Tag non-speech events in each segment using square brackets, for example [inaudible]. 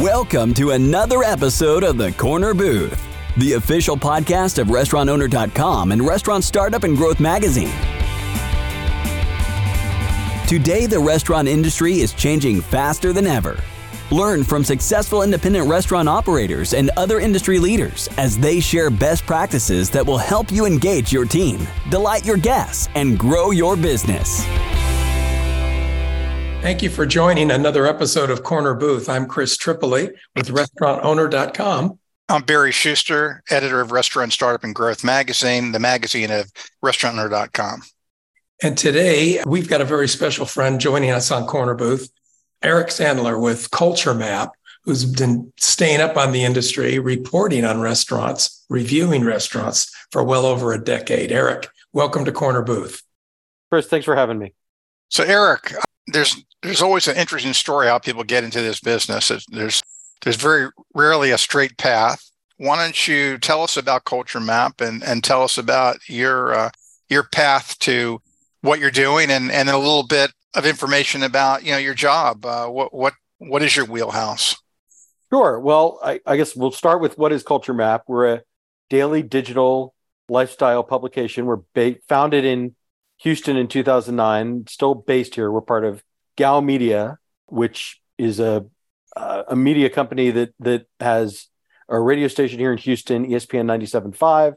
Welcome to another episode of The Corner Booth, the official podcast of RestaurantOwner.com and Restaurant Startup and Growth Magazine. Today, the restaurant industry is changing faster than ever. Learn from successful independent restaurant operators and other industry leaders as they share best practices that will help you engage your team, delight your guests, and grow your business. Thank you for joining another episode of Corner Booth. I'm Chris Tripoli with RestaurantOwner.com. I'm Barry Schuster, editor of Restaurant Startup and Growth Magazine, the magazine of RestaurantOwner.com. And today we've got a very special friend joining us on Corner Booth. Eric Sandler with Culture Map, who's been staying up on the industry, reporting on restaurants, reviewing restaurants for well over a decade. Eric, welcome to Corner Booth. Chris, thanks for having me. So, Eric, there's there's always an interesting story how people get into this business. There's there's very rarely a straight path. Why don't you tell us about Culture Map and and tell us about your uh, your path to what you're doing and and a little bit of information about you know your job. Uh, what what what is your wheelhouse? Sure. Well, I, I guess we'll start with what is Culture Map. We're a daily digital lifestyle publication. We're ba- founded in Houston in 2009. Still based here. We're part of Gow Media, which is a a media company that that has a radio station here in Houston, ESPN 97.5.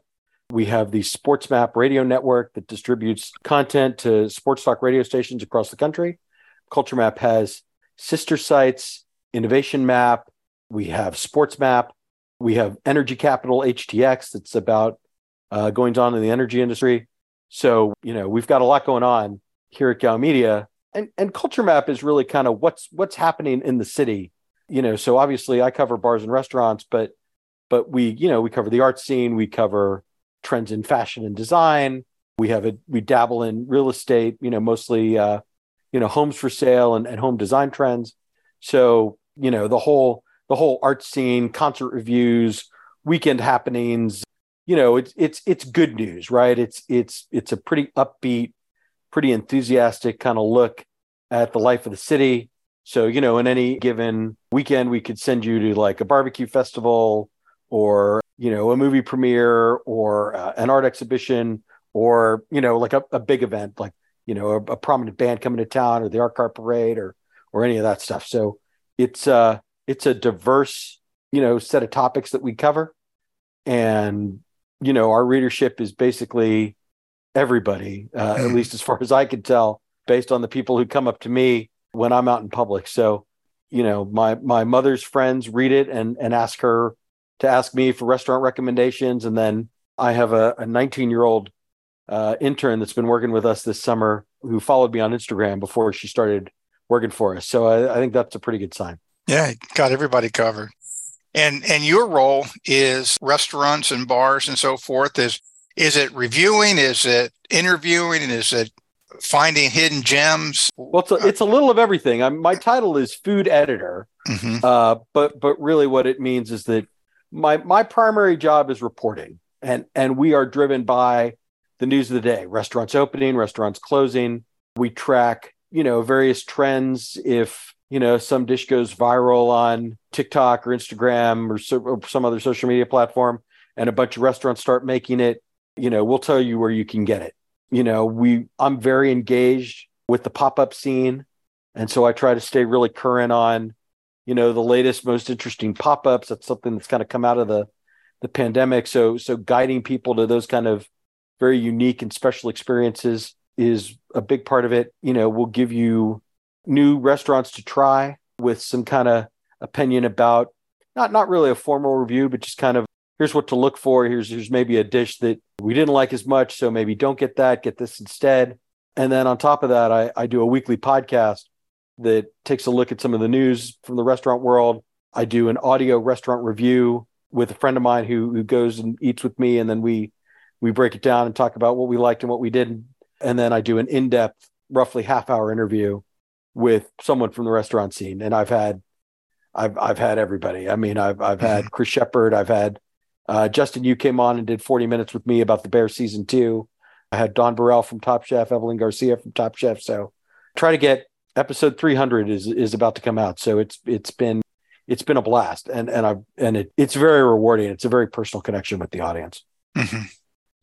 We have the Sports Map radio network that distributes content to sports talk radio stations across the country. Culture Map has sister sites, Innovation Map. We have Sports Map. We have Energy Capital HTX that's about uh, goings on in the energy industry. So, you know, we've got a lot going on here at Gow Media. And, and Culture Map is really kind of what's what's happening in the city. You know, so obviously I cover bars and restaurants, but but we, you know, we cover the art scene, we cover trends in fashion and design. We have a we dabble in real estate, you know, mostly uh, you know, homes for sale and, and home design trends. So, you know, the whole the whole art scene, concert reviews, weekend happenings, you know, it's it's it's good news, right? It's it's it's a pretty upbeat, pretty enthusiastic kind of look at the life of the city. So, you know, in any given weekend, we could send you to like a barbecue festival or you know a movie premiere or uh, an art exhibition or you know like a, a big event like you know a, a, prominent band coming to town or the art car parade or or any of that stuff so it's uh it's a diverse you know set of topics that we cover and you know our readership is basically everybody uh, at least as far as i can tell based on the people who come up to me when i'm out in public so you know my my mother's friends read it and and ask her to ask me for restaurant recommendations. And then I have a 19 year old uh, intern that's been working with us this summer who followed me on Instagram before she started working for us. So I, I think that's a pretty good sign. Yeah, got everybody covered. And and your role is restaurants and bars and so forth. Is is it reviewing? Is it interviewing? Is it finding hidden gems? Well, it's a, it's a little of everything. I'm, my title is food editor, mm-hmm. uh, but but really what it means is that my my primary job is reporting and and we are driven by the news of the day restaurants opening restaurants closing we track you know various trends if you know some dish goes viral on tiktok or instagram or, so, or some other social media platform and a bunch of restaurants start making it you know we'll tell you where you can get it. You know we i'm very engaged with the pop-up scene. And so i try to stay really current on you know the latest most interesting pop-ups. That's something that's kind of come out of the the pandemic. So so guiding people to those kind of very unique and special experiences is a big part of it. You know we'll give you new restaurants to try with some kind of opinion about not not really a formal review but just kind of here's what to look for here's here's maybe a dish that we didn't like as much so maybe don't get that get this instead and then on top of that i, I do a weekly podcast that takes a look at some of the news from the restaurant world. I do an audio restaurant review with a friend of mine who who goes and eats with me, and then we we break it down and talk about what we liked and what we didn't. And then I do an in depth, roughly half hour interview with someone from the restaurant scene. And I've had I've I've had everybody. I mean, I've I've had Chris Shepard. I've had uh, Justin. You came on and did 40 minutes with me about the Bear season two. I had Dawn Burrell from Top Chef, Evelyn Garcia from Top Chef. So try to get episode 300 is is about to come out so it's it's been it's been a blast, and and I've and it, it's very rewarding. It's a very personal connection with the audience. Mm-hmm.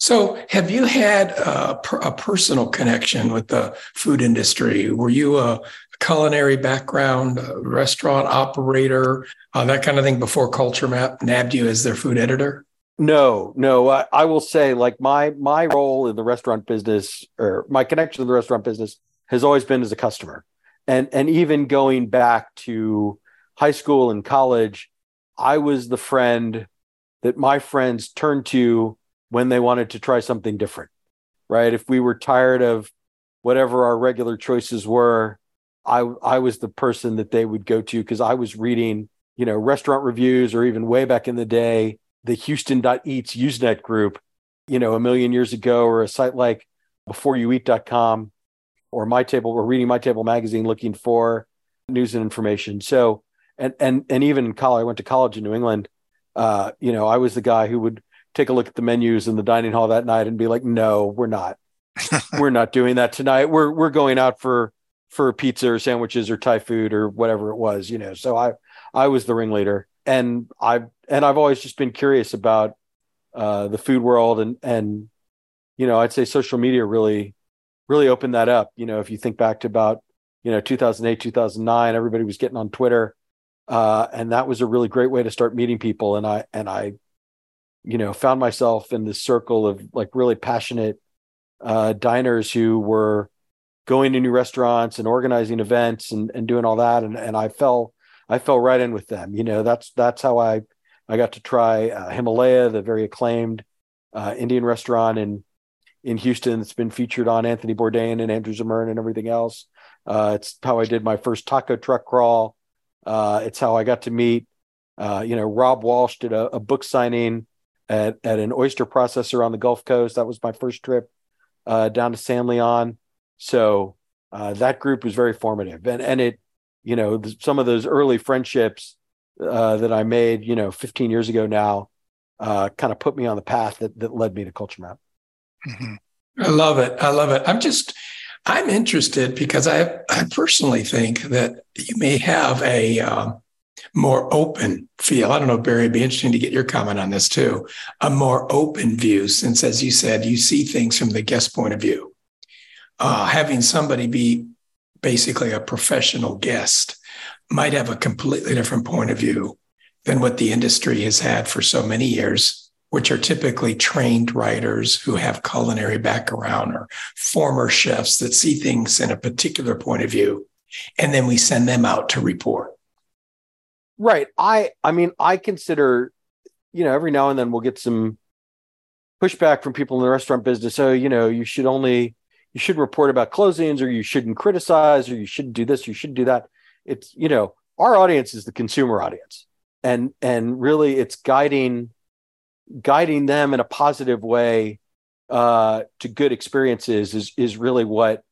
So, have you had a, a, personal connection with the food industry? Were you a culinary background, restaurant operator, uh, that kind of thing before Culture Map nabbed you as their food editor? No, no. I, I, will say, like my my role in the restaurant business, or my connection to the restaurant business, has always been as a customer, and and even going back to high school and college, I was the friend that my friends turned to when they wanted to try something different, right? If we were tired of whatever our regular choices were, I I was the person that they would go to because I was reading, you know, restaurant reviews or even way back in the day, the Houston.eats Usenet group, you know, a million years ago, or a site like beforeyoueat.com or my table or reading my table magazine looking for news and information. So and and and even in college, I went to college in New England. Uh, you know, I was the guy who would take a look at the menus in the dining hall that night and be like, no, we're not. [laughs] we're not doing that tonight. We're we're going out for for pizza or sandwiches or Thai food or whatever it was, you know. So I I was the ringleader, and I and I've always just been curious about uh, the food world, and and you know I'd say social media really really opened that up. You know, if you think back to about you know 2008 2009, everybody was getting on Twitter, uh, and that was a really great way to start meeting people. And I and I you know, found myself in this circle of like really passionate uh, diners who were going to new restaurants and organizing events and, and doing all that. And, and I fell, I fell right in with them. You know, that's, that's how I, I got to try uh, Himalaya, the very acclaimed uh, Indian restaurant in, in Houston. It's been featured on Anthony Bourdain and Andrew Zimmern and everything else. Uh, it's how I did my first taco truck crawl. Uh, it's how I got to meet, uh, you know, Robb Walsh did a, a book signing at, at an oyster processor on the Gulf Coast. That was my first trip uh, down to San Leon. So uh, that group was very formative, and and it, you know, some of those early friendships uh, that I made, you know, 15 years ago now, uh, kind of put me on the path that that led me to Culture Map. Mm-hmm. I love it. I love it. I'm just. I'm interested because I, I personally think that you may have a um, more open feel. I don't know, Barry, it'd be interesting to get your comment on this too. A more open view, since as you said, you see things from the guest point of view. Uh, having somebody be basically a professional guest might have a completely different point of view than what the industry has had for so many years, which are typically trained writers who have culinary background or former chefs that see things in a particular point of view. And then we send them out to report. Right. I I mean, I consider, you know, every now and then we'll get some pushback from people in the restaurant business. Oh, you know, you should only you should report about closings or you shouldn't criticize or you shouldn't do this, you shouldn't do that. It's, you know, our audience is the consumer audience. And and really it's guiding guiding them in a positive way uh, to good experiences is is really what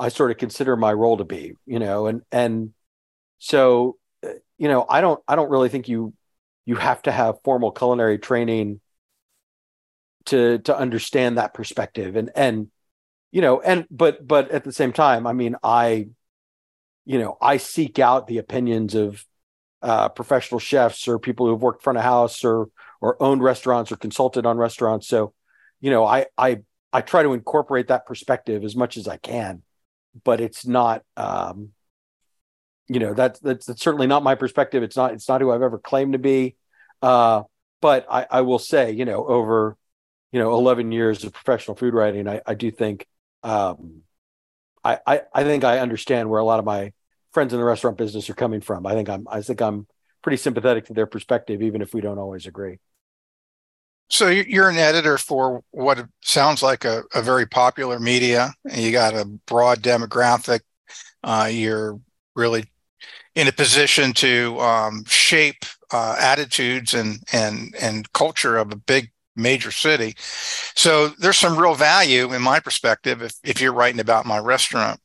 I sort of consider my role to be, you know, and and so you know, I don't I don't really think you you have to have formal culinary training to to understand that perspective. And and you know and but but at the same time i mean i you know i seek out the opinions of uh, professional chefs or people who've worked front of house or or owned restaurants or consulted on restaurants. So you know i i i try to incorporate that perspective as much as i can but it's not um you know that's, that's, that's certainly not my perspective. It's not it's not who I've ever claimed to be. Uh, but I, I will say, you know, over you know 11 years of professional food writing, I, I do think um, I, I I think I understand where a lot of my friends in the restaurant business are coming from. I think I'm I think I'm pretty sympathetic to their perspective, even if we don't always agree. So you're an editor for what sounds like a, a very popular media, and you got a broad demographic. Uh, you're really in a position to um, shape uh, attitudes and and and culture of a big major city. So there's some real value in my perspective if, if you're writing about my restaurant.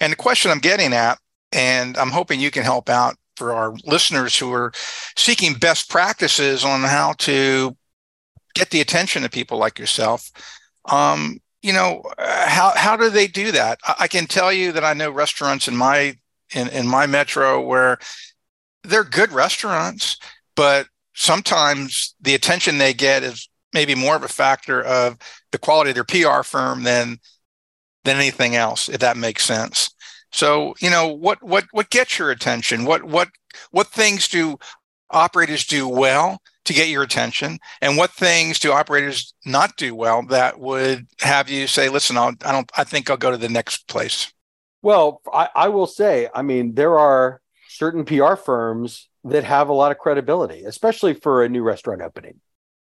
And the question I'm getting at, and I'm hoping you can help out for our listeners who are seeking best practices on how to get the attention of people like yourself. Um, you know, how how do they do that? I, I can tell you that I know restaurants in my in, in my metro where they're good restaurants, but sometimes the attention they get is maybe more of a factor of the quality of their PR firm than than anything else, if that makes sense. So, you know, what what what gets your attention? What what what things do operators do well to get your attention, and what things do operators not do well that would have you say, "Listen, I'll, I don't. I think I'll go to the next place." Well, I, I will say, I mean, there are certain PR firms that have a lot of credibility, especially for a new restaurant opening.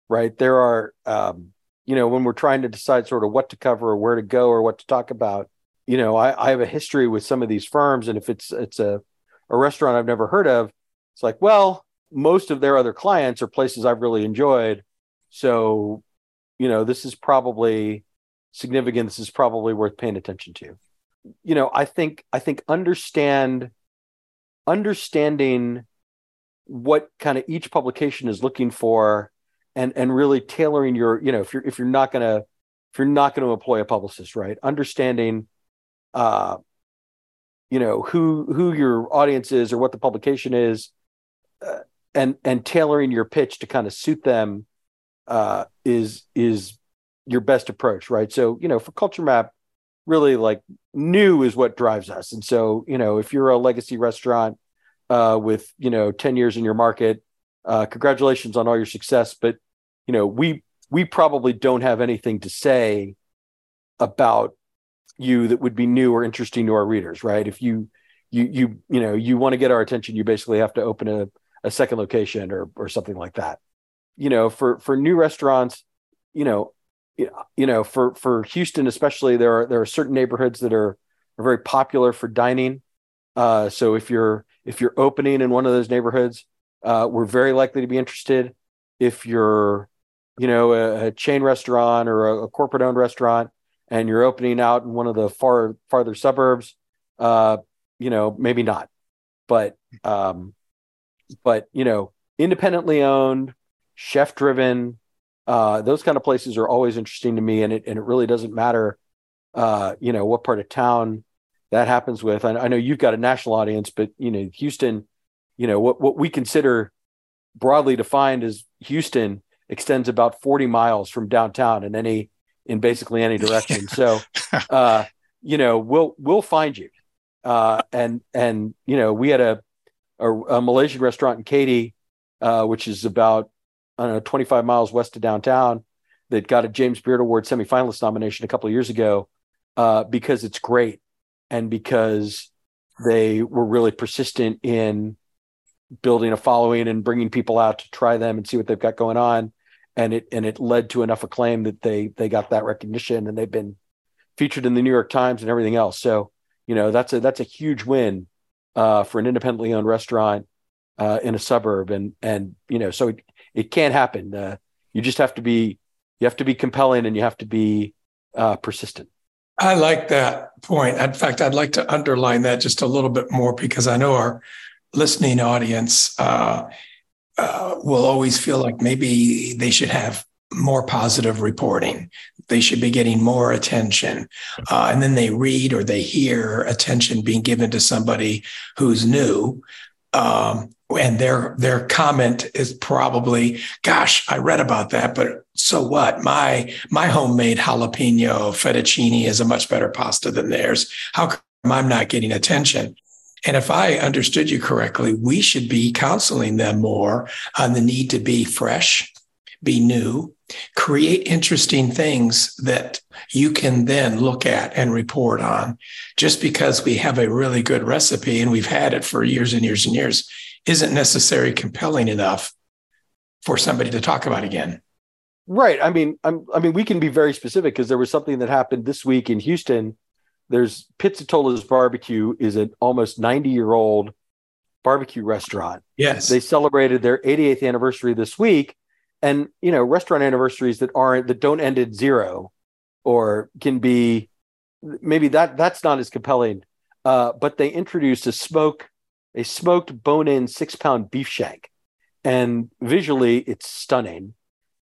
Right? There are, um, you know, when we're trying to decide sort of what to cover or where to go or what to talk about. You know, I, I have a history with some of these firms, and if it's it's a a restaurant I've never heard of, it's like, well, most of their other clients are places I've really enjoyed. So, you know, this is probably significant. This is probably worth paying attention to. You know, I think I think understand understanding what kind of each publication is looking for and and really tailoring your, you know, if you're if you're not gonna if you're not going to employ a publicist, right? Understanding uh you know who who your audience is or what the publication is uh, and and tailoring your pitch to kind of suit them uh, is is your best approach, right? So you know, for Culture Map, really like new is what drives us. And so you know, if you're a legacy restaurant uh, with you know ten years in your market, uh, congratulations on all your success. But you know, we we probably don't have anything to say about you that would be new or interesting to our readers, right? If you you you you know you want to get our attention, you basically have to open a a second location or or something like that. You know, for for new restaurants, you know, you know, for for Houston especially, there are there are certain neighborhoods that are are very popular for dining. Uh, so if you're if you're opening in one of those neighborhoods, uh, we're very likely to be interested. If you're, you know, a, a chain restaurant or a, a corporate owned restaurant, and you're opening out in one of the far farther suburbs, uh, you know, maybe not. But um, but you know, independently owned, chef driven, uh, those kind of places are always interesting to me, and it and it really doesn't matter, uh, you know, what part of town that happens with. I, I know you've got a national audience, but you know, Houston, you know, what what we consider broadly defined as Houston extends about 40 miles from downtown in any in basically any direction. [laughs] So, uh, you know, we'll we'll find you. Uh, and and you know, we had a a, a Malaysian restaurant in Katy, uh, which is about I don't know 25 miles west of downtown, that got a James Beard Award semifinalist nomination a couple of years ago uh, because it's great and because they were really persistent in building a following and bringing people out to try them and see what they've got going on. And it and it led to enough acclaim that they they got that recognition and they've been featured in the New York Times and everything else. So you know that's a that's a huge win uh, for an independently owned restaurant uh, in a suburb, and and you know, so it, it can't happen. Uh, you just have to be you have to be compelling, and you have to be uh, persistent. I like that point. In fact, I'd like to underline that just a little bit more because I know our listening audience uh, uh, will always feel like maybe they should have more positive reporting. They should be getting more attention. Uh, and then they read or they hear attention being given to somebody who's new. Um, and their their comment is probably, "Gosh, I read about that, but so what? My my homemade jalapeno fettuccine is a much better pasta than theirs. How come I'm not getting attention?" And if I understood you correctly, we should be counseling them more on the need to be fresh, be new, create interesting things that you can then look at and report on. Just because we have a really good recipe and we've had it for years and years and years isn't necessarily compelling enough for somebody to talk about again. Right. I mean, I'm, i mean, we can be very specific because there was something that happened this week in Houston. There's Pizzitola's Barbecue is an almost 90 year old barbecue restaurant. Yes. They celebrated their 88th anniversary this week and you know restaurant anniversaries that aren't that don't end at zero or can be maybe that that's not as compelling uh, but they introduced a smoke a smoked bone-in six pound beef shank. And visually it's stunning.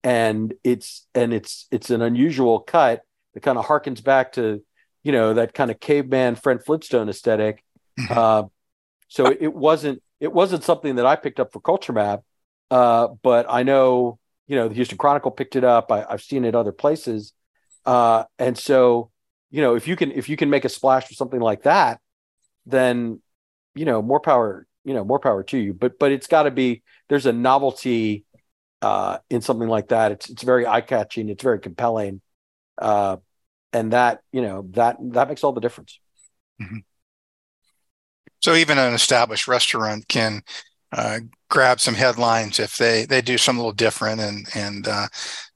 And it's and it's it's an unusual cut that kind of harkens back to you know that kind of caveman Fred Flintstone aesthetic. Uh, so it wasn't it wasn't something that I picked up for Culture Map, uh, but I know you know the Houston Chronicle picked it up. I, have seen it other places, uh, and so you know if you can if you can make a splash with something like that, then you know more power you know more power to you. But but it's got to be there's a novelty uh, in something like that. It's it's very eye catching. It's very compelling, uh, and that you know that that makes all the difference. Mm-hmm. So even an established restaurant can uh, grab some headlines if they they do something a little different and and uh,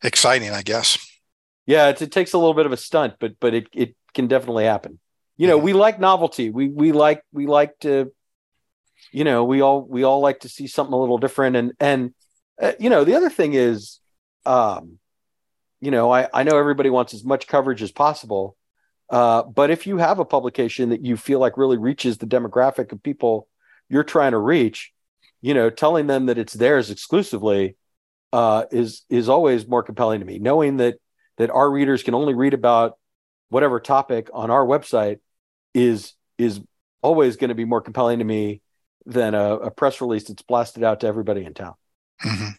exciting, I guess. Yeah, it, it takes a little bit of a stunt, but but it it can definitely happen. You know, we like novelty. We we like we like to, you know, we all we all like to see something a little different. And and uh, you know, the other thing is, um, you know, I I know everybody wants as much coverage as possible, uh, but if you have a publication that you feel like really reaches the demographic of people you're trying to reach, you know, telling them that it's theirs exclusively uh, is is always more compelling to me. Knowing that that our readers can only read about whatever topic on our website is is always going to be more compelling to me than a, a, press release that's blasted out to everybody in town. Mm-hmm.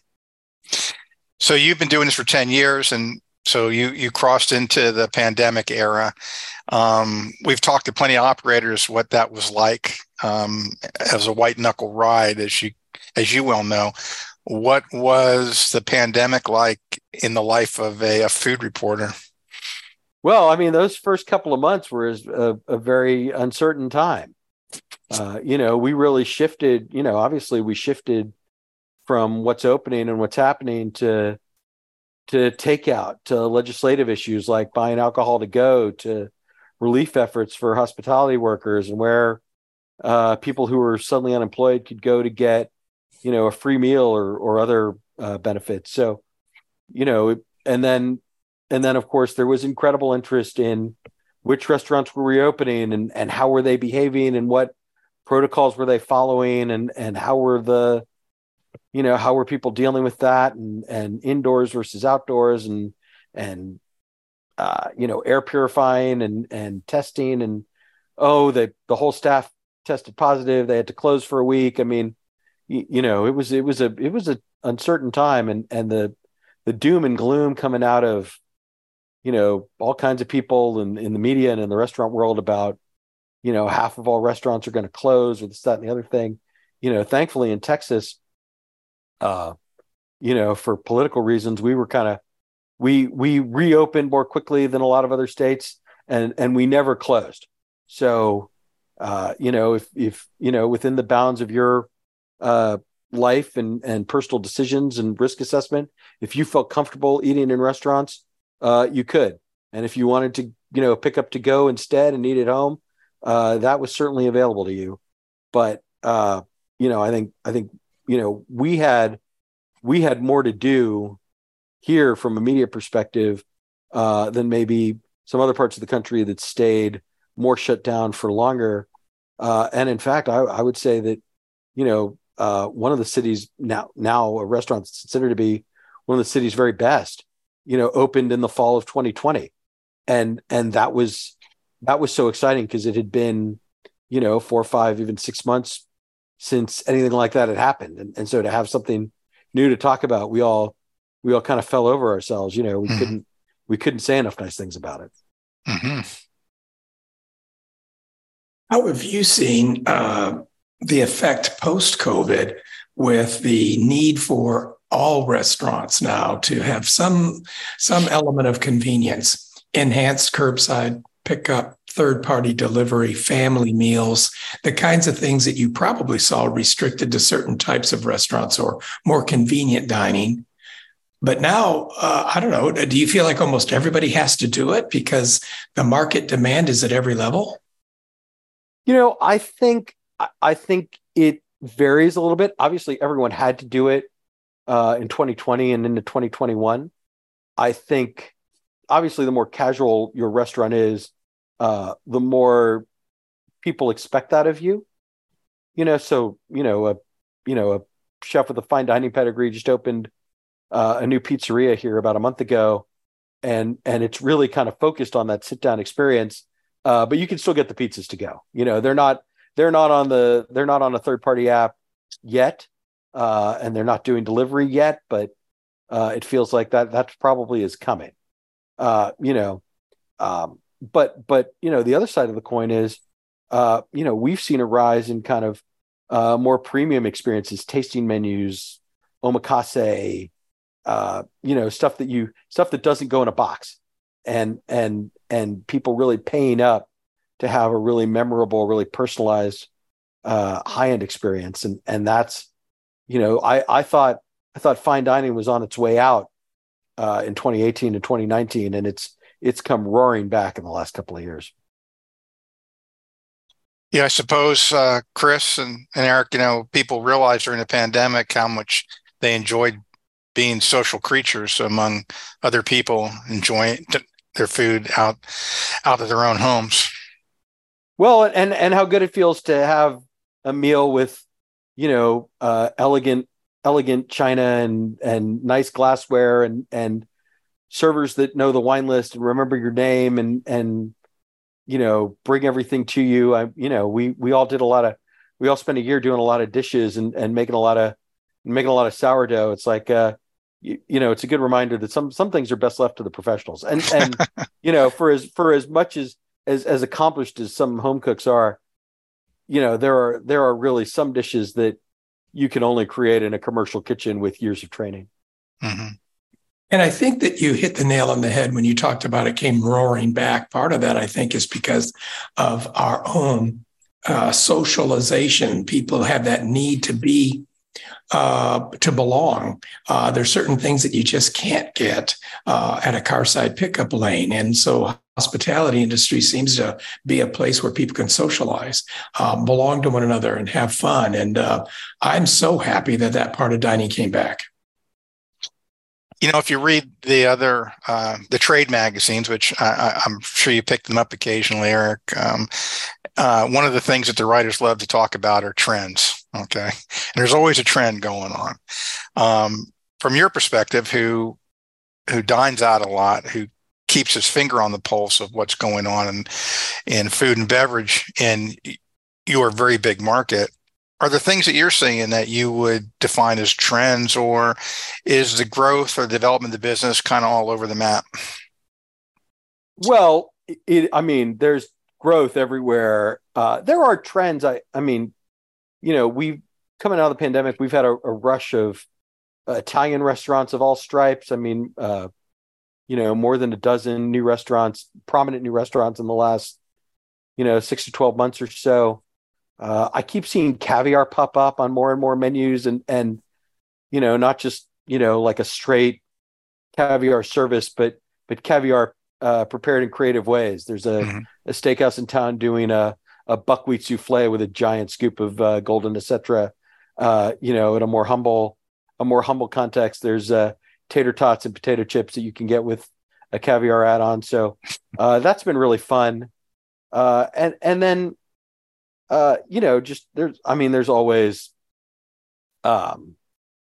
So you've been doing this for ten years, and so you you crossed into the pandemic era. Um, we've talked to plenty of operators what that was like um, as a white knuckle ride, as you as you well know. What was the pandemic like in the life of a, a food reporter? Well, I mean, those first couple of months were a, a very uncertain time. Uh, you know, we really shifted. You know, obviously, we shifted from what's opening and what's happening to to takeout, to legislative issues like buying alcohol to go, to relief efforts for hospitality workers, and where uh, people who were suddenly unemployed could go to get, you know, a free meal or or other uh, benefits. So, you know, and then and then of course there was incredible interest in which restaurants were reopening and and how were they behaving and what protocols were they following and and how were the you know how were people dealing with that and and indoors versus outdoors and and uh, you know air purifying and and testing and oh the the whole staff tested positive. They had to close for a week. I mean you, you know it was it was a it was a uncertain time and and the the doom and gloom coming out of you know all kinds of people in, in the media and in the restaurant world about you know half of all restaurants are going to close or this that and the other thing you know thankfully in texas uh, you know, for political reasons, we were kind of we we reopened more quickly than a lot of other states, and and we never closed. So, uh, you know, if if you know within the bounds of your uh, life and and personal decisions and risk assessment, if you felt comfortable eating in restaurants, uh, you could. And if you wanted to, you know, pick up to go instead and eat at home, uh, that was certainly available to you. But uh, you know, I think I think you know we had we had more to do here from a media perspective uh, than maybe some other parts of the country that stayed more shut down for longer. Uh, and in fact, I, I, would say that you know uh, one of the cities now now a restaurant considered to be one of the city's very best, you know, opened in the fall of 2020, and and that was that was so exciting because it had been you know four, five, even six months since anything like that had happened. And, and so to have something new to talk about, we all we all kind of fell over ourselves. You know, we mm-hmm. couldn't we couldn't say enough nice things about it. Mm-hmm. How have you seen uh, the effect post COVID with the need for all restaurants now to have some some element of convenience, enhanced curbside pickup, third party delivery, family meals, the kinds of things that you probably saw restricted to certain types of restaurants or more convenient dining. But now, uh, I don't know, do you feel like almost everybody has to do it because the market demand is at every level? You know, I think I think it varies a little bit. Obviously, everyone had to do it uh, in 2020 and into 2021. I think obviously the more casual your restaurant is, uh, the more people expect that of you. You know, so you know a you know a chef with a fine dining pedigree just opened uh, a new pizzeria here about a month ago, and and it's really kind of focused on that sit down experience. Uh, but you can still get the pizzas to go. You know, they're not they're not on the they're not on a third party app. yet, uh, and they're not doing delivery yet, but uh, it feels like that that probably is coming. Uh, you know, um, but but you know the other side of the coin is, uh, you know, we've seen a rise in kind of uh, more premium experiences, tasting menus, omakase, uh, you know, stuff that you stuff that doesn't go in a box, and and and people really paying up to have a really memorable, really personalized uh, high end experience, and and that's, you know, I I thought I thought fine dining was on its way out uh, in 2018 and 2019, and it's it's come roaring back in the last couple of years. Yeah, I suppose uh, Chris and, and Eric, you know, people realized during the pandemic how much they enjoyed being social creatures among other people, enjoying their food out out of their own homes. Well, and and how good it feels to have a meal with, you know, uh, elegant elegant china and and nice glassware and and servers that know the wine list and remember your name and and you know bring everything to you. I you know we we all did a lot of we all spent a year doing a lot of dishes and and making a lot of making a lot of sourdough. It's like uh you, you know it's a good reminder that some some things are best left to the professionals. And and [laughs] you know for as for as much as as as accomplished as some home cooks are you know there are there are really some dishes that you can only create in a commercial kitchen with years of training mm-hmm. And I think that you hit the nail on the head when you talked about it came roaring back. Part of that, I think, is because of our own uh, socialization. People have that need to be, uh, to belong. Uh, there's certain things that you just can't get uh, at a carside pickup lane. And so hospitality industry seems to be a place where people can socialize, uh, belong to one another and have fun. And uh, I'm so happy that that part of dining came back you know, if you read the other uh, the trade magazines, which I, am sure you pick them up occasionally, Eric, um, uh, one of the things that the writers love to talk about are trends. Okay, and there's always a trend going on. Um, from your perspective, who who dines out a lot, who keeps his finger on the pulse of what's going on in in food and beverage in your very big market. Are there things that you're seeing that you would define as trends or is the growth or development of the business kind of all over the map? Well it, i mean there's growth everywhere. Uh, there are trends. I i mean you know we coming out of the pandemic we've had a, a rush of italian restaurants of all stripes. I mean uh, you know more than a dozen new restaurants prominent new restaurants in the last you know six to 12 months or so uh, I keep seeing caviar pop up on more and more menus, and and you know, not just you know like a straight caviar service, but but caviar uh, prepared in creative ways. There's a, mm-hmm. a steakhouse in town doing a a buckwheat souffle with a giant scoop of uh, golden osetra. Uh, you know, in a more humble a more humble context, there's uh, tater tots and potato chips that you can get with a caviar add-on. So uh, that's been really fun. Uh, and and then uh, you know, just there's, I mean, there's always, um,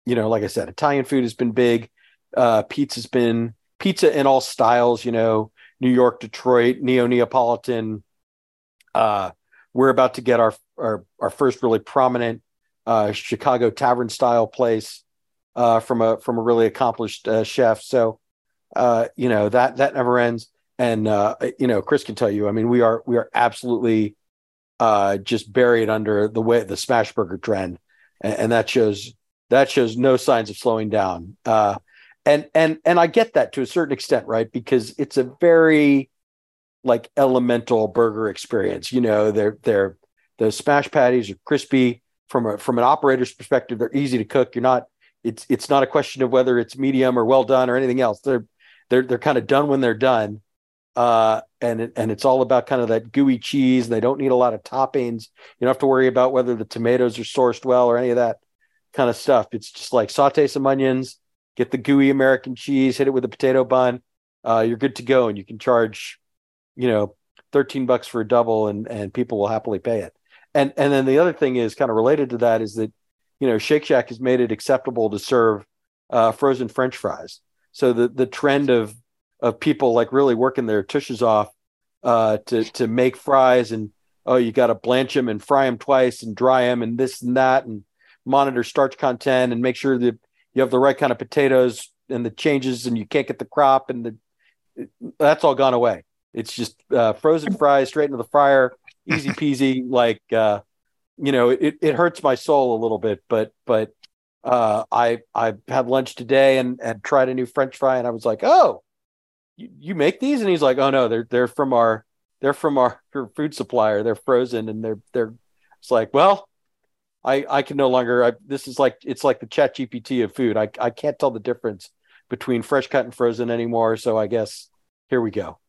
you know, like I said, Italian food has been big. Uh, pizza's been pizza in all styles, you know, New York, Detroit, neo Neapolitan. Uh, we're about to get our, our, our first really prominent, uh, Chicago tavern style place, uh, from a, from a really accomplished, uh, chef. So, uh, you know, that, that never ends. And, uh, you know, Chris can tell you, I mean, we are, we are absolutely, uh, just buried under the way the smash burger trend, and, and, that shows that shows no signs of slowing down. Uh, and and and I get that to a certain extent, right? Because it's a very like elemental burger experience. You know, they're they're the smash patties are crispy from a from an operator's perspective. They're easy to cook. You're not it's it's not a question of whether it's medium or well done or anything else. They're they're they're kind of done when they're done uh, and it, and it's all about kind of that gooey cheese. They don't need a lot of toppings. You don't have to worry about whether the tomatoes are sourced well or any of that kind of stuff. It's just like saute some onions, get the gooey American cheese, hit it with a potato bun. Uh, you're good to go, and you can charge, you know, thirteen bucks for a double, and and people will happily pay it. And and then the other thing is kind of related to that is that, you know, Shake Shack has made it acceptable to serve uh, frozen French fries. So the the trend of of people like really working their tushes off uh, to to make fries and oh you got to blanch them and fry them twice and dry them and this and that and monitor starch content and make sure that you have the right kind of potatoes and the changes and you can't get the crop and the that's all gone away. It's just uh, frozen fries straight into the fryer, easy peasy. like uh, you know, it, it hurts my soul a little bit, but but uh, I I had lunch today and and tried a new French fry and I was like, oh, you, you make these? And he's like, oh no, they're they're from our they're from our [laughs] food supplier. They're frozen and they're they're. It's like, well, I I can no longer. I, this is like it's like the Chat GPT of food. I I can't tell the difference between fresh cut and frozen anymore. So I guess here we go.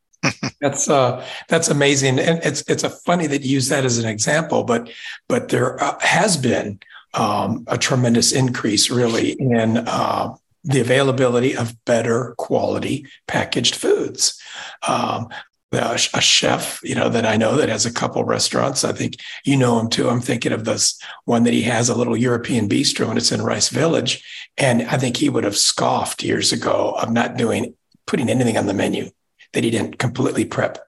That's uh that's amazing, and it's it's a funny that you use that as an example, but but there uh, has been um, a tremendous increase really in uh, the availability of better quality packaged foods. Um, a chef, you know, that I know that has a couple restaurants. I think you know him too. I'm thinking of this one that he has a little European bistro and it's in Rice Village. And I think he would have scoffed years ago of not doing, putting anything on the menu that he didn't completely prep.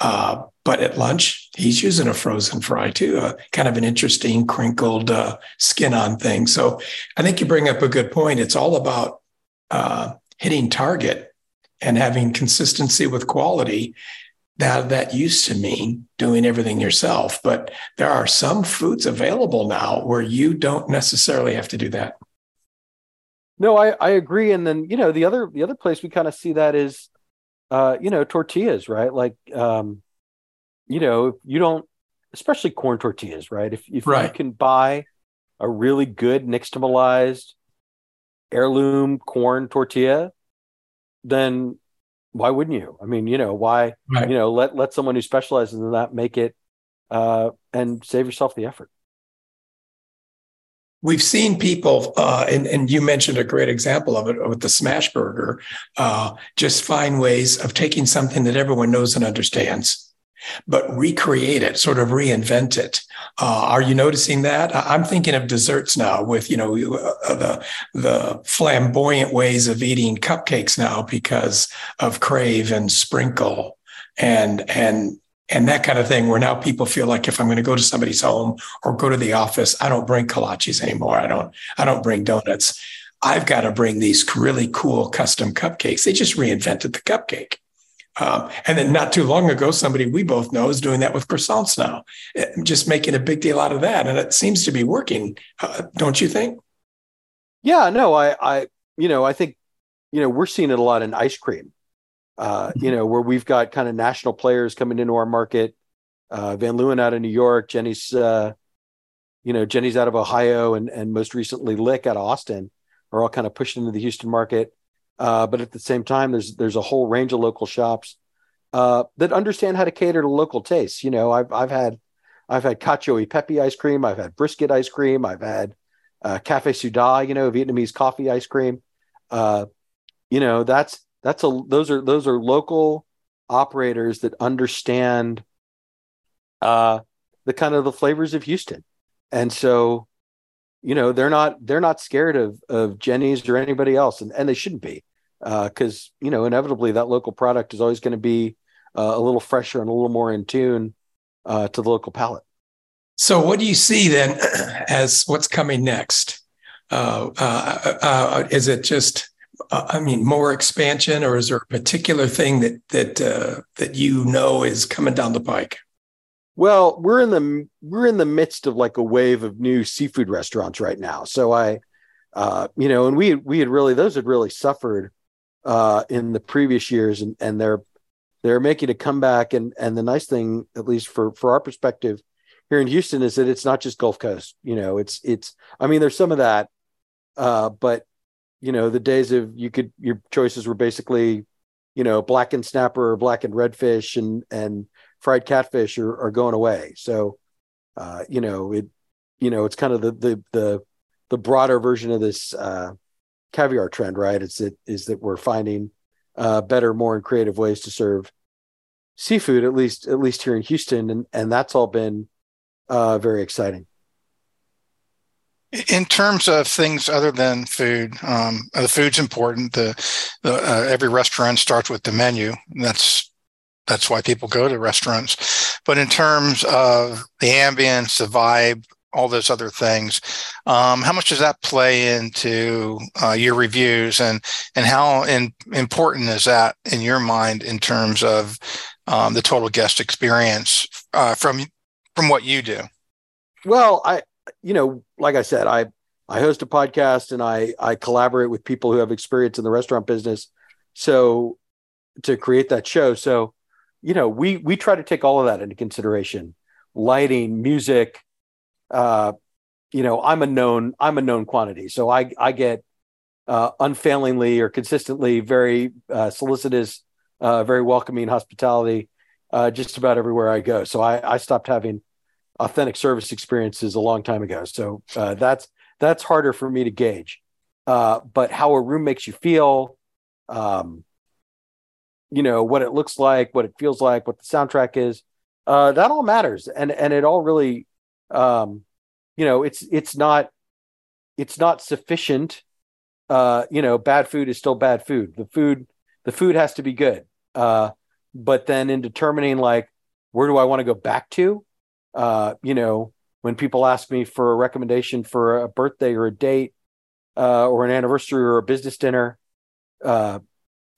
Uh, but at lunch, he's using a frozen fry too, uh, kind of an interesting crinkled uh, skin on thing. So I think you bring up a good point. It's all about uh, hitting target and having consistency with quality that that used to mean doing everything yourself, but there are some foods available now where you don't necessarily have to do that. No, I, I agree. And then, you know, the other the other place we kind of see that is uh, you know, tortillas, right? Like um, you know, you don't especially corn tortillas, right? If if right. you can buy a really good nixtamalized heirloom corn tortilla, then why wouldn't you? I mean, you know, why, right. you know, let, let someone who specializes in that make it uh, and save yourself the effort. We've seen people, uh, and, and you mentioned a great example of it with the smash burger, uh, just find ways of taking something that everyone knows and understands but recreate it, sort of reinvent it. Uh, are you noticing that? I'm thinking of desserts now with, you know, uh, the, the flamboyant ways of eating cupcakes now because of crave and sprinkle and, and, and that kind of thing where now people feel like if i'm going to go to somebody's home or go to the office i don't bring kolaches anymore. I don't i don't bring donuts. I've got to bring these really cool custom cupcakes. They just reinvented the cupcake. Um, and then not too long ago, somebody we both know is doing that with croissants now, eh, just making a big deal out of that. And it seems to be working, uh, don't you think? Yeah, no, I, I, you know, I think, you know, we're seeing it a lot in ice cream, uh, mm-hmm. you know, where we've got kind of national players coming into our market. Uh, Van Leeuwen out of New York, Jeni's, uh, you know, Jeni's out of Ohio, and and most recently Lick out of Austin are all kind of pushing into the Houston market. Uh, but at the same time, there's there's a whole range of local shops uh, that understand how to cater to local tastes. You know, I've I've had I've had cacio e pepe ice cream, I've had brisket ice cream, I've had uh, cafe sua da, you know, Vietnamese coffee ice cream. Uh, you know, that's that's a those are those are local operators that understand uh, the kind of the flavors of Houston, and so you know they're not they're not scared of of Jeni's or anybody else, and and they shouldn't be because uh, you know inevitably that local product is always going to be uh, a little fresher and a little more in tune uh, to the local palate. So, what do you see then [clears throat] as what's coming next? Uh, uh, is it just, I mean, more expansion, or is there a particular thing that that uh, that you know is coming down the pike? Well, we're in the we're in the midst of like a wave of new seafood restaurants right now. So I, uh, you know, and we we had really those had really suffered uh, in the previous years, and and they're they're making a comeback. And and the nice thing, at least for for our perspective here in Houston, is that it's not just Gulf Coast. You know, it's it's. I mean, there's some of that, uh, but you know, the days of you could your choices were basically, you know, blackened snapper or black blackened redfish and and fried catfish are, are going away. So, uh, you know, it you know, it's kind of the the the the broader version of this uh, caviar trend, right? It's that is that we're finding uh, better, more and creative ways to serve seafood, at least at least here in Houston, and and that's all been uh, very exciting. In terms of things other than food, um, the food's important. The, the uh, every restaurant starts with the menu. That's that's why people go to restaurants. But in terms of the ambience, the vibe, all those other things. Um, how much does that play into uh, your reviews, and and how in, important is that in your mind in terms of um, the total guest experience uh, from from what you do? Well, I you know, like I said, I I host a podcast and I I collaborate with people who have experience in the restaurant business, so to create that show. So, you know, we we try to take all of that into consideration: lighting, music, uh, you know, I'm a known I'm a known quantity, so I I get uh, unfailingly or consistently very uh, solicitous, uh, very welcoming hospitality uh, just about everywhere I go. So I, I stopped having authentic service experiences a long time ago. So uh, that's that's harder for me to gauge. Uh, but how a room makes you feel, um, you know, what it looks like, what it feels like, what the soundtrack is, uh, that all matters, and and it all really um, you know, it's it's not it's not sufficient. Uh, you know, bad food is still bad food. The food the food has to be good. Uh, but then in determining like where do I want to go back to, uh, you know, when people ask me for a recommendation for a birthday or a date, uh, or an anniversary or a business dinner, uh,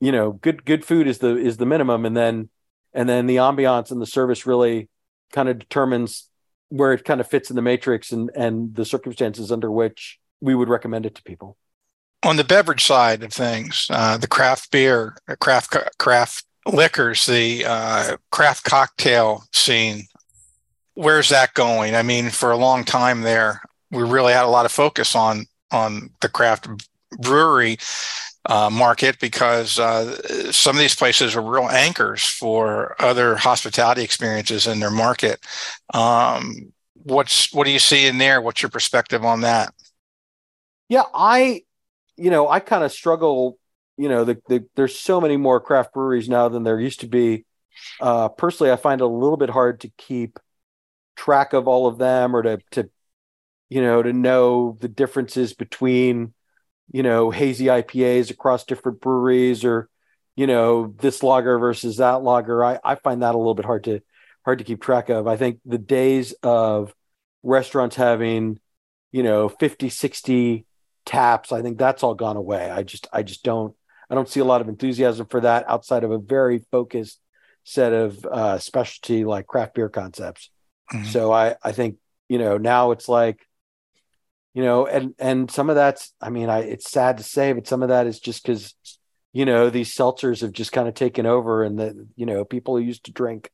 you know, good good food is the is the minimum, and then and then the ambiance and the service really kind of determines where it kind of fits in the matrix and and the circumstances under which we would recommend it to people. On the beverage side of things, uh, the craft beer, uh, craft craft liquors, the uh, craft cocktail scene, where's that going? I mean, for a long time there, we really had a lot of focus on on the craft brewery uh, market because uh, some of these places are real anchors for other hospitality experiences in their market. Um, what's what do you see in there? What's your perspective on that? Yeah, I, you know, I kind of struggle. You know, the, the, there's so many more craft breweries now than there used to be. Uh, personally, I find it a little bit hard to keep track of all of them or to to you know to know the differences between you know, hazy IPAs across different breweries or, you know, this lager versus that lager. I, I find that a little bit hard to hard to keep track of. I think the days of restaurants having, you know, 50, 60 taps, I think that's all gone away. I just I just don't I don't see a lot of enthusiasm for that outside of a very focused set of uh, specialty like craft beer concepts. Mm-hmm. So I I think you know now it's like you know and and some of that's i mean i it's sad to say but some of that is just because you know these seltzers have just kind of taken over and that you know people who used to drink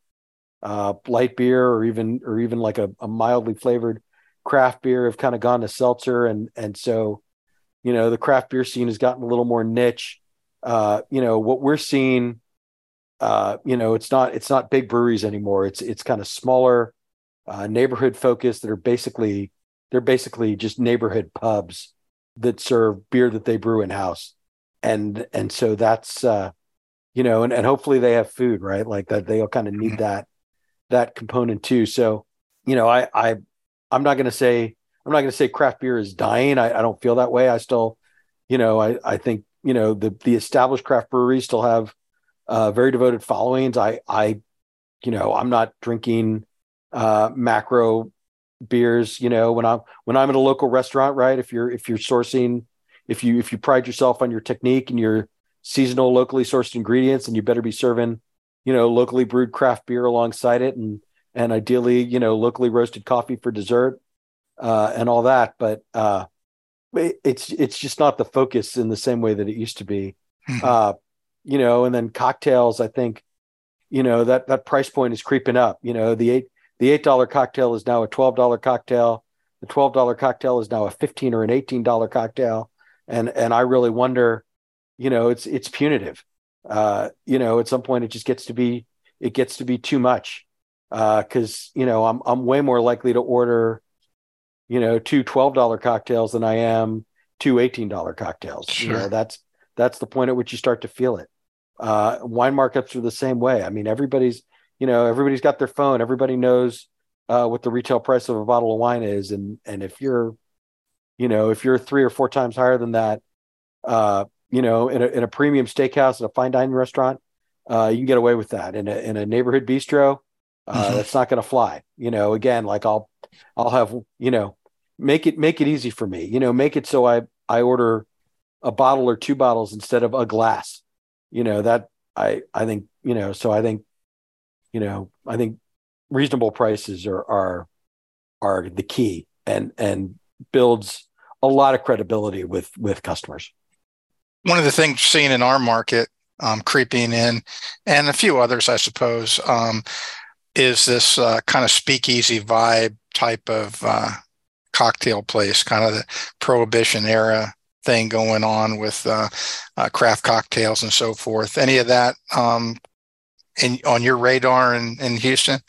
uh light beer or even or even like a, a mildly flavored craft beer have kind of gone to seltzer. And and so you know the craft beer scene has gotten a little more niche. Uh you know what we're seeing uh you know it's not it's not big breweries anymore. It's it's kind of smaller uh neighborhood focused that are basically they're basically just neighborhood pubs that serve beer that they brew in house and and so that's uh you know and, and hopefully they have food right? Like that they'll kind of need mm-hmm. that that component too. So you know i i i'm not going to say i'm not going to say craft beer is dying. I, I don't feel that way. I still you know i i think you know the the established craft breweries still have uh very devoted followings. I i you know i'm not drinking uh macro beers you know when i'm when i'm at a local restaurant right if you're if you're sourcing if you if you pride yourself on your technique and your seasonal locally sourced ingredients and you better be serving you know locally brewed craft beer alongside it and and ideally you know locally roasted coffee for dessert uh, and all that. But uh, it's it's just not the focus in the same way that it used to be. Mm-hmm. uh, you know and then cocktails i think you know that that price point is creeping up. You know the eight the $8 cocktail is now a $12 cocktail. The $12 cocktail is now a 15 or an $18 cocktail. And, and I really wonder, you know, it's, it's punitive. Uh, you know, at some point it just gets to be, it gets to be too much. Uh, cause you know, I'm, I'm way more likely to order, you know, two $12 cocktails than I am two $18 cocktails. Sure. You know, that's, that's the point at which you start to feel it. Uh, wine markups are the same way. I mean, everybody's, you know everybody's got their phone everybody knows uh, what the retail price of a bottle of wine is and and if you're you know if you're three or four times higher than that uh, you know in a, in a premium steakhouse at a fine dining restaurant uh, you can get away with that in a in a neighborhood bistro uh, mm-hmm. that's not going to fly you know again like i'll I'll have you know make it make it easy for me. You know, make it so I I order a bottle or two bottles instead of a glass. You know that I I think you know so I think you know I think reasonable prices are are are the key and and builds a lot of credibility with with customers. One of the things seen in our market um, creeping in, and a few others, I suppose, um, is this uh, kind of speakeasy vibe type of uh, cocktail place, kind of the prohibition era thing going on with uh, uh craft cocktails and so forth. Any of that um, in, on your radar in, in Houston?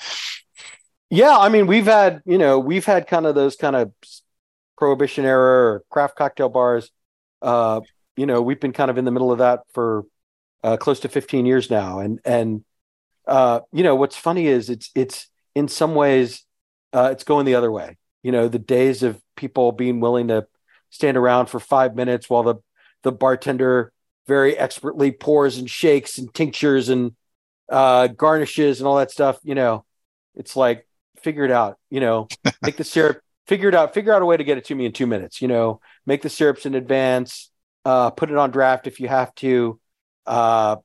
Yeah, I mean, we've had you know we've had kind of those kind of prohibition era or craft cocktail bars. Uh, you know, we've been kind of in the middle of that for uh, close to 15 years now, and and uh, you know what's funny is it's it's in some ways uh, it's going the other way. You know, the days of people being willing to stand around for five minutes while the the bartender very expertly pours and shakes and tinctures and uh, garnishes and all that stuff. You know, it's like figure it out. You know, [laughs] make the syrup. Figure it out. Figure out a way to get it to me in two minutes. You know, make the syrups in advance. Uh, put it on draft if you have to. Uh,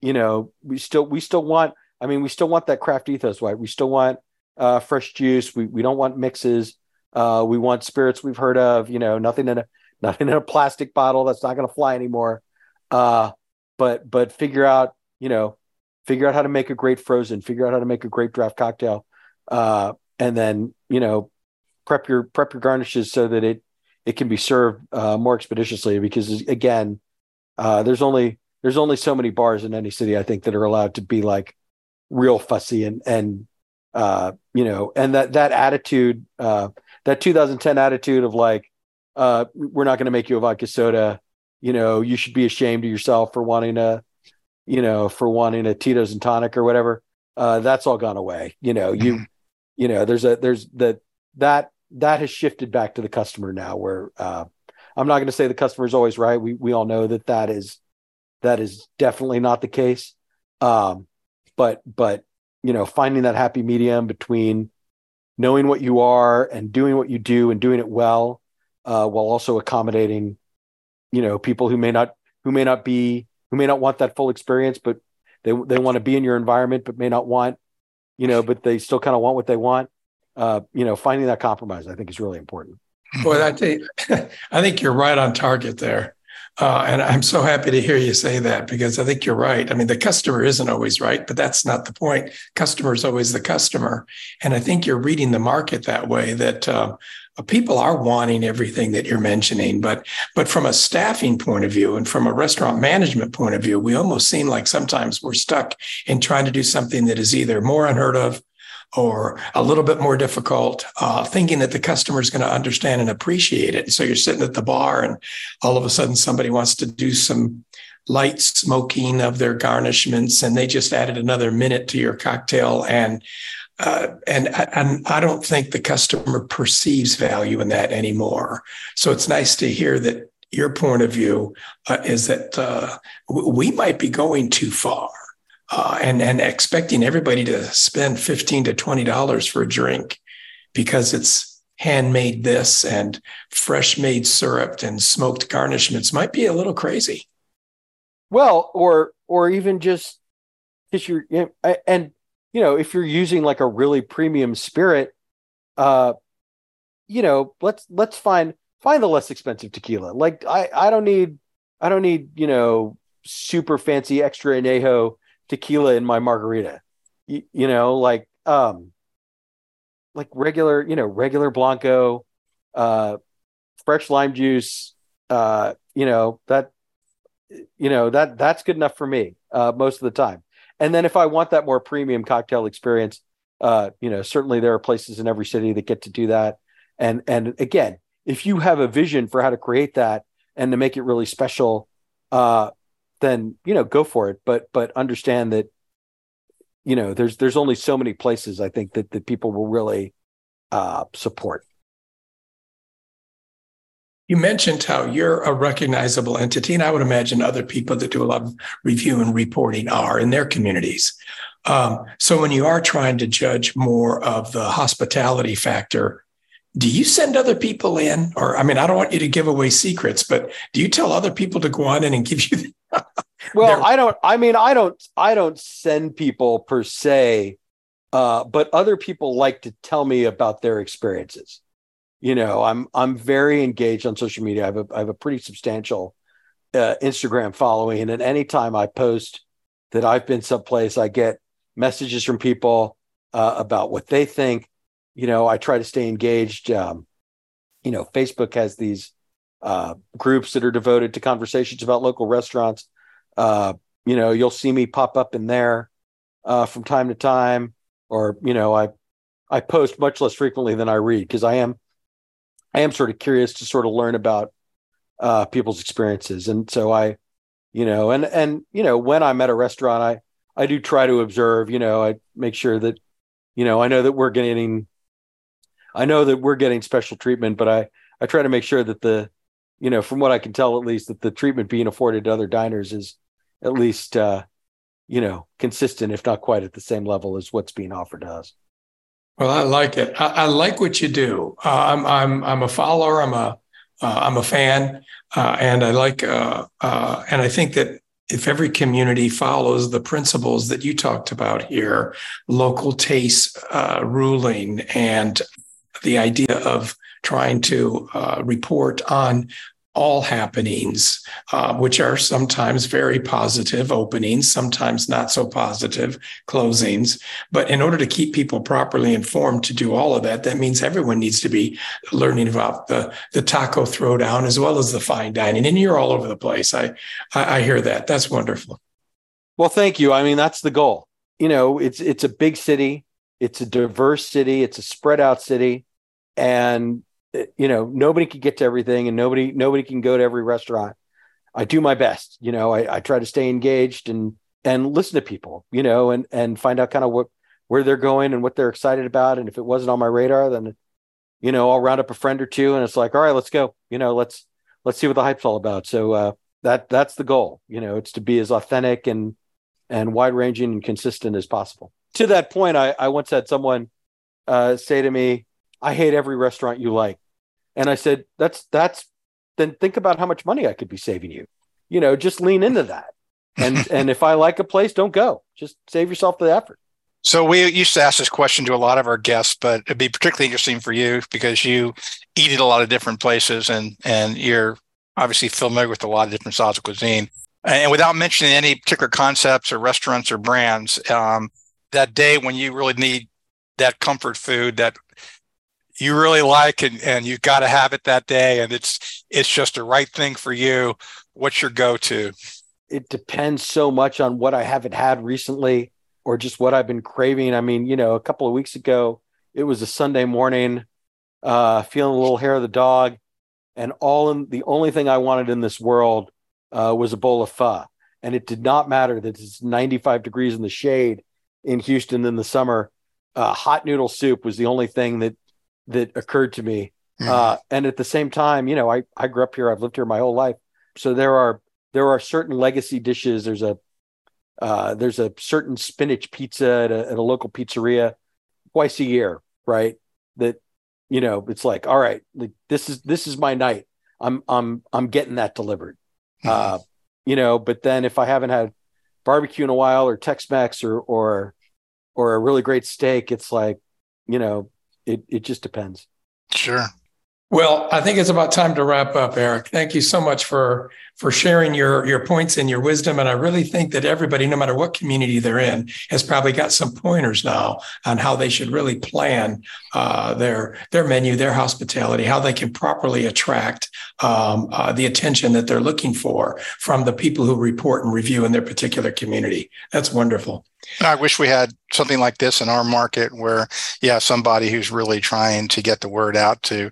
you know, we still we still want. I mean, we still want that craft ethos, right? We still want uh, fresh juice. We we don't want mixes. Uh, we want spirits we've heard of. You know, nothing in a nothing in a plastic bottle that's not going to fly anymore. Uh, but but figure out you know figure out how to make a great frozen. Figure out how to make a great draft cocktail uh, and then you know prep your prep your garnishes so that it it can be served uh, more expeditiously because again uh, there's only there's only so many bars in any city I think that are allowed to be like real fussy and and uh, you know and that that attitude uh, that 2010 attitude of like uh, we're not going to make you a vodka soda you know you should be ashamed of yourself for wanting a you know for wanting a Tito's and tonic or whatever uh, that's all gone away. You know you mm-hmm. you know there's a there's that that that has shifted back to the customer now where uh, i'm not going to say the customer is always right. We we all know that that is that is definitely not the case. Um, but but you know finding that happy medium between knowing what you are and doing what you do and doing it well uh, while also accommodating you know people who may not who may not be who may not want that full experience but they they want to be in your environment but may not want you know, but they still kind of want what they want. Uh, you know, finding that compromise, I think, is really important. Boy, I think [laughs] I think you're right on target there, uh, and I'm so happy to hear you say that because I think you're right. I mean, the customer isn't always right, but that's not the point. Customer is always the customer, and I think you're reading the market that way. That uh, people are wanting everything that you're mentioning but but from a staffing point of view and from a restaurant management point of view we almost seem like sometimes we're stuck in trying to do something that is either more unheard of or a little bit more difficult, uh, thinking that the customer is going to understand and appreciate it. So you're sitting at the bar, and all of a sudden somebody wants to do some light smoking of their garnishments, and they just added another minute to your cocktail, and uh, and, and I don't think the customer perceives value in that anymore. So it's nice to hear that your point of view uh, is that uh, we might be going too far uh, and, and expecting everybody to spend 15 to $20 for a drink because it's handmade this and fresh made syrup and smoked garnishments might be a little crazy. Well, or, or even just, you're, and you know, if you're using like a really premium spirit, uh, you know, let's let's find find the less expensive tequila. Like I I don't need I don't need, you know, super fancy extra añejo tequila in my margarita. You, you know, like um like regular, you know, regular blanco, uh fresh lime juice, uh, you know, that you know, that that's good enough for me uh most of the time. And then if I want that more premium cocktail experience, uh, you know, certainly there are places in every city that get to do that. And and again, if you have a vision for how to create that and to make it really special, uh, then you know, go for it. But but understand that, you know, there's there's only so many places I think that that people will really uh, support. You mentioned how you're a recognizable entity, and I would imagine other people that do a lot of review and reporting are in their communities. Um, so when you are trying to judge more of the hospitality factor, do you send other people in? Or I mean, I don't want you to give away secrets, but do you tell other people to go on in and give you? [laughs] well, I don't. I mean, I don't. I don't send people per se, uh, but other people like to tell me about their experiences you know i'm i'm very engaged on social media. I have a, I have a pretty substantial uh, instagram following. And anytime i post that i've been someplace i get messages from people uh, about what they think. You know i try to stay engaged um, you know facebook has these uh, groups that are devoted to conversations about local restaurants. Uh, you know you'll see me pop up in there uh, from time to time or you know i i post much less frequently than i read because i am I am sort of curious to sort of learn about uh, people's experiences, and so I, you know, and and you know, when I'm at a restaurant, I I do try to observe. You know, I make sure that, you know, I know that we're getting, I know that we're getting special treatment, but I I try to make sure that the, you know, from what I can tell, at least that the treatment being afforded to other diners is at least, uh, you know, consistent, if not quite at the same level as what's being offered to us. Well, I like it. I, I like what you do. Uh, I'm I'm I'm a follower. I'm a am uh, a fan, uh, and I like uh, uh, and I think that if every community follows the principles that you talked about here, local taste ruling, and the idea of trying to report on all happenings, uh, which are sometimes very positive openings, sometimes not so positive closings. But in order to keep people properly informed to do all of that, that means everyone needs to be learning about the, the taco throwdown as well as the fine dining. And you're all over the place. I, I, I hear that. That's wonderful. Well, thank you. I mean, that's the goal. You know, it's it's a big city, it's a diverse city, it's a spread out city, and you know nobody can get to everything and nobody nobody can go to every restaurant. I do my best you know i, I try to stay engaged and and listen to people you know and and find out kind of what where they're going and what they're excited about. And if it wasn't on my radar then you know i'll round up a friend or two and it's like all right let's go you know let's let's see what the hype's all about. So uh that that's the goal you know it's to be as authentic and and wide ranging and consistent as possible. To that point i i once had someone uh say to me i hate every restaurant you like and I said, that's that's then think about how much money I could be saving you. You know, just lean into that. And [laughs] and if I like a place, don't go. Just save yourself the effort. So we used to ask this question to a lot of our guests, but it'd be particularly interesting for you because you eat at a lot of different places and and you're obviously familiar with a lot of different styles of cuisine. And without mentioning any particular concepts or restaurants or brands, um, that day when you really need that comfort food, that you really like and, and you got to have it that day and it's it's just the right thing for you. What's your go-to? It depends so much on what i haven't had recently or just what i've been craving. I mean you know a couple of weeks ago it was a sunday morning uh feeling a little hair of the dog and all in the only thing i wanted in this world uh, was a bowl of pho. And it did not matter that it's 95 degrees in the shade in houston in the summer. Uh, hot noodle soup was the only thing that that occurred to me. Mm-hmm. Uh, and at the same time, you know, I, I grew up here. I've lived here my whole life. So there are there are certain legacy dishes. There's a uh, there's a certain spinach pizza at a, at a local pizzeria twice a year, right? That you know, it's like, all right, like, this is this is my night. I'm I'm I'm getting that delivered. Mm-hmm. Uh, you know, but then if I haven't had barbecue in a while or Tex-Mex or or or a really great steak, it's like, you know, it it just depends. Sure. Well, I think it's about time to wrap up, Eric. Thank you so much for for sharing your your points and your wisdom. And I really think that everybody, no matter what community they're in, has probably got some pointers now on how they should really plan uh, their their menu, their hospitality, how they can properly attract um, uh, the attention that they're looking for from the people who report and review in their particular community. That's wonderful. I wish we had something like this in our market where, yeah, somebody who's really trying to get the word out to,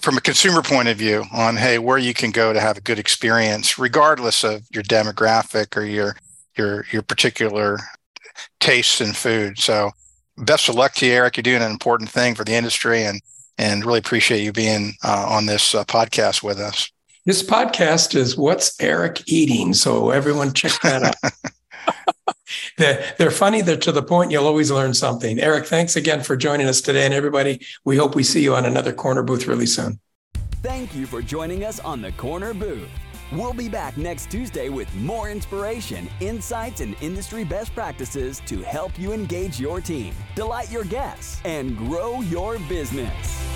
from a consumer point of view, on hey, where you can go to have a good experience, regardless of your demographic or your your your particular tastes in food. So, best of luck to you, Eric. You're doing an important thing for the industry, and and really appreciate you being uh, on this uh, podcast with us. This podcast is What's Eric Eating? So everyone check that out. [laughs] they're, they're funny. They're to the point. You'll always learn something. Eric, thanks again for joining us today. And everybody, we hope we see you on another corner booth really soon. Thank you for joining us on the Corner Booth. We'll be back next Tuesday with more inspiration, insights, and industry best practices to help you engage your team, delight your guests, and grow your business.